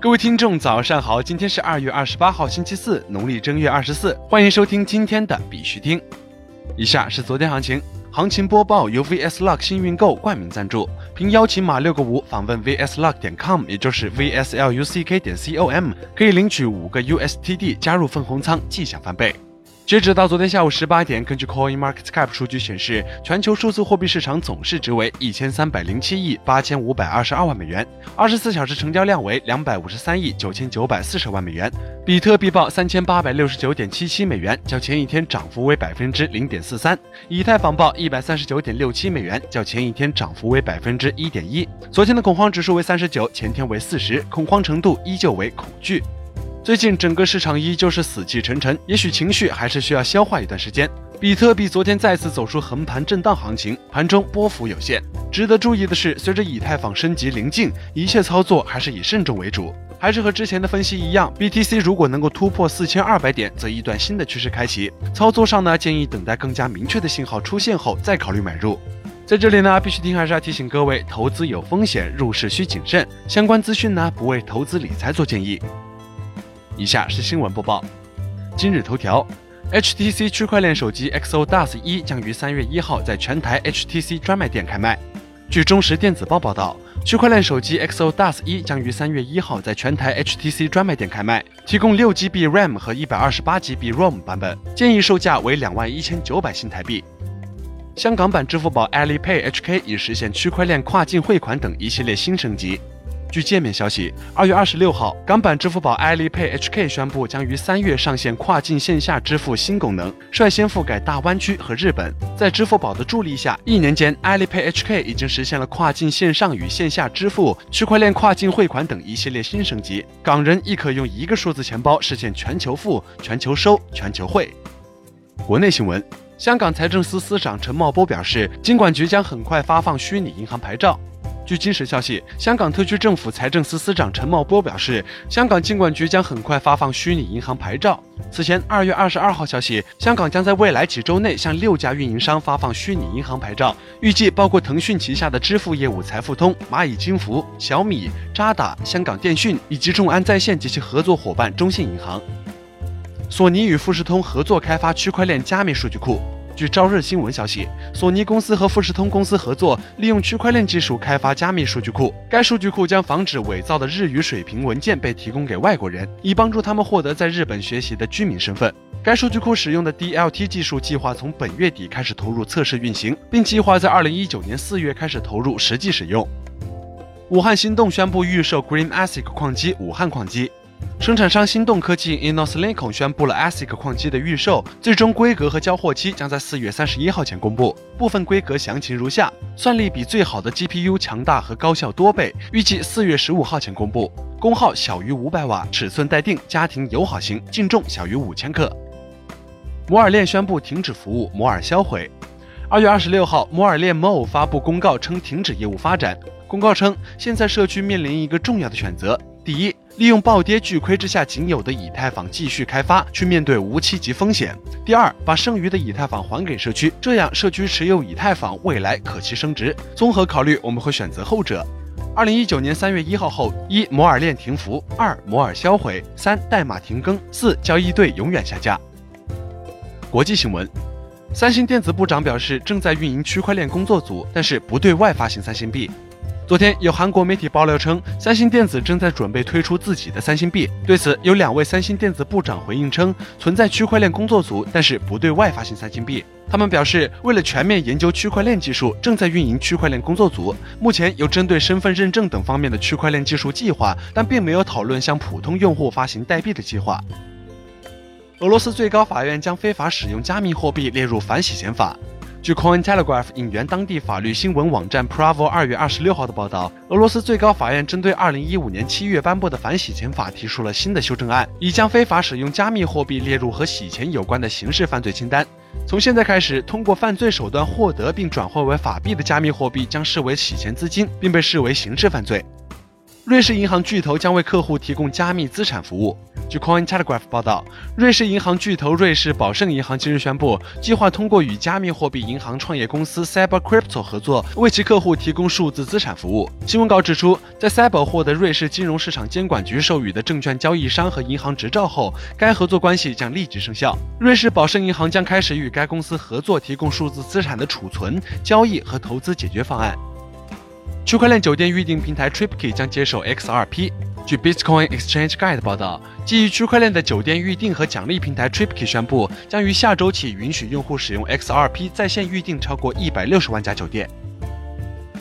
各位听众，早上好！今天是二月二十八号，星期四，农历正月二十四。欢迎收听今天的必须听。以下是昨天行情，行情播报由 VS Luck 幸运购冠名赞助，凭邀请码六个五访问 VSLuck 点 com，也就是 VSLUCK 点 com，可以领取五个 USTD 加入分红仓，即享翻倍。截止到昨天下午十八点，根据 Coin Market Cap 数据显示，全球数字货币市场总市值为一千三百零七亿八千五百二十二万美元，二十四小时成交量为两百五十三亿九千九百四十万美元。比特币报三千八百六十九点七七美元，较前一天涨幅为百分之零点四三；以太坊报一百三十九点六七美元，较前一天涨幅为百分之一点一。昨天的恐慌指数为三十九，前天为四十，恐慌程度依旧为恐惧。最近整个市场依旧是死气沉沉，也许情绪还是需要消化一段时间。比特币昨天再次走出横盘震荡行情，盘中波幅有限。值得注意的是，随着以太坊升级临近，一切操作还是以慎重为主。还是和之前的分析一样，BTC 如果能够突破四千二百点，则一段新的趋势开启。操作上呢，建议等待更加明确的信号出现后再考虑买入。在这里呢，必须听还是要提醒各位，投资有风险，入市需谨慎。相关资讯呢，不为投资理财做建议。以下是新闻播报。今日头条：HTC 区块链手机 XODUS 一将于三月一号在全台 HTC 专卖店开卖。据中时电子报报道，区块链手机 XODUS 一将于三月一号在全台 HTC 专卖店开卖，提供六 GB RAM 和一百二十八 GB ROM 版本，建议售价为两万一千九百新台币。香港版支付宝 Alipay HK 已实现区块链跨境汇款等一系列新升级。据界面消息，二月二十六号，港版支付宝 Alipay HK 宣布将于三月上线跨境线下支付新功能，率先覆盖大湾区和日本。在支付宝的助力下，一年间，Alipay HK 已经实现了跨境线上与线下支付、区块链跨境汇款等一系列新升级。港人亦可用一个数字钱包实现全球付、全球收、全球汇。国内新闻：香港财政司司长陈茂波表示，金管局将很快发放虚拟银行牌照。据今时消息，香港特区政府财政司司长陈茂波表示，香港金管局将很快发放虚拟银行牌照。此前，二月二十二号消息，香港将在未来几周内向六家运营商发放虚拟银行牌照，预计包括腾讯旗下的支付业务财付通、蚂蚁金服、小米、渣打、香港电讯以及众安在线及其合作伙伴中信银行。索尼与富士通合作开发区块链加密数据库。据朝日新闻消息，索尼公司和富士通公司合作，利用区块链技术开发加密数据库。该数据库将防止伪造的日语水平文件被提供给外国人，以帮助他们获得在日本学习的居民身份。该数据库使用的 DLT 技术计划从本月底开始投入测试运行，并计划在二零一九年四月开始投入实际使用。武汉心动宣布预售 Green ASIC 矿机武汉矿机。生产商心动科技 InnoSilicon 宣布了 ASIC 矿机的预售，最终规格和交货期将在四月三十一号前公布。部分规格详情如下：算力比最好的 GPU 强大和高效多倍，预计四月十五号前公布。功耗小于五百瓦，尺寸待定，家庭友好型，净重小于五千克。摩尔链宣布停止服务，摩尔销毁。二月二十六号，摩尔链 Mo 发布公告称停止业务发展。公告称，现在社区面临一个重要的选择：第一，利用暴跌巨亏之下仅有的以太坊继续开发，去面对无期级风险。第二，把剩余的以太坊还给社区，这样社区持有以太坊未来可期升值。综合考虑，我们会选择后者。二零一九年三月一号后，一摩尔链停服，二摩尔销毁，三代码停更，四交易队永远下架。国际新闻，三星电子部长表示正在运营区块链工作组，但是不对外发行三星币。昨天有韩国媒体爆料称，三星电子正在准备推出自己的三星币。对此，有两位三星电子部长回应称，存在区块链工作组，但是不对外发行三星币。他们表示，为了全面研究区块链技术，正在运营区块链工作组。目前有针对身份认证等方面的区块链技术计划，但并没有讨论向普通用户发行代币的计划。俄罗斯最高法院将非法使用加密货币列入反洗钱法。据 Cointelegraph 引援当地法律新闻网站 Pravo 二月二十六号的报道，俄罗斯最高法院针对二零一五年七月颁布的反洗钱法提出了新的修正案，已将非法使用加密货币列入和洗钱有关的刑事犯罪清单。从现在开始，通过犯罪手段获得并转换为法币的加密货币将视为洗钱资金，并被视为刑事犯罪。瑞士银行巨头将为客户提供加密资产服务。据 Coin Telegraph 报道，瑞士银行巨头瑞士宝盛银行今日宣布，计划通过与加密货币银行创业公司 Cyber Crypto 合作，为其客户提供数字资产服务。新闻稿指出，在 Cyber 获得瑞士金融市场监管局授予的证券交易商和银行执照后，该合作关系将立即生效。瑞士宝盛银行将开始与该公司合作，提供数字资产的储存、交易和投资解决方案。区块链酒店预订平台 Tripki 将接受 XRP。据 Bitcoin Exchange Guide 报道，基于区块链的酒店预订和奖励平台 Tripki 宣布，将于下周起允许用户使用 XRP 在线预订超过一百六十万家酒店。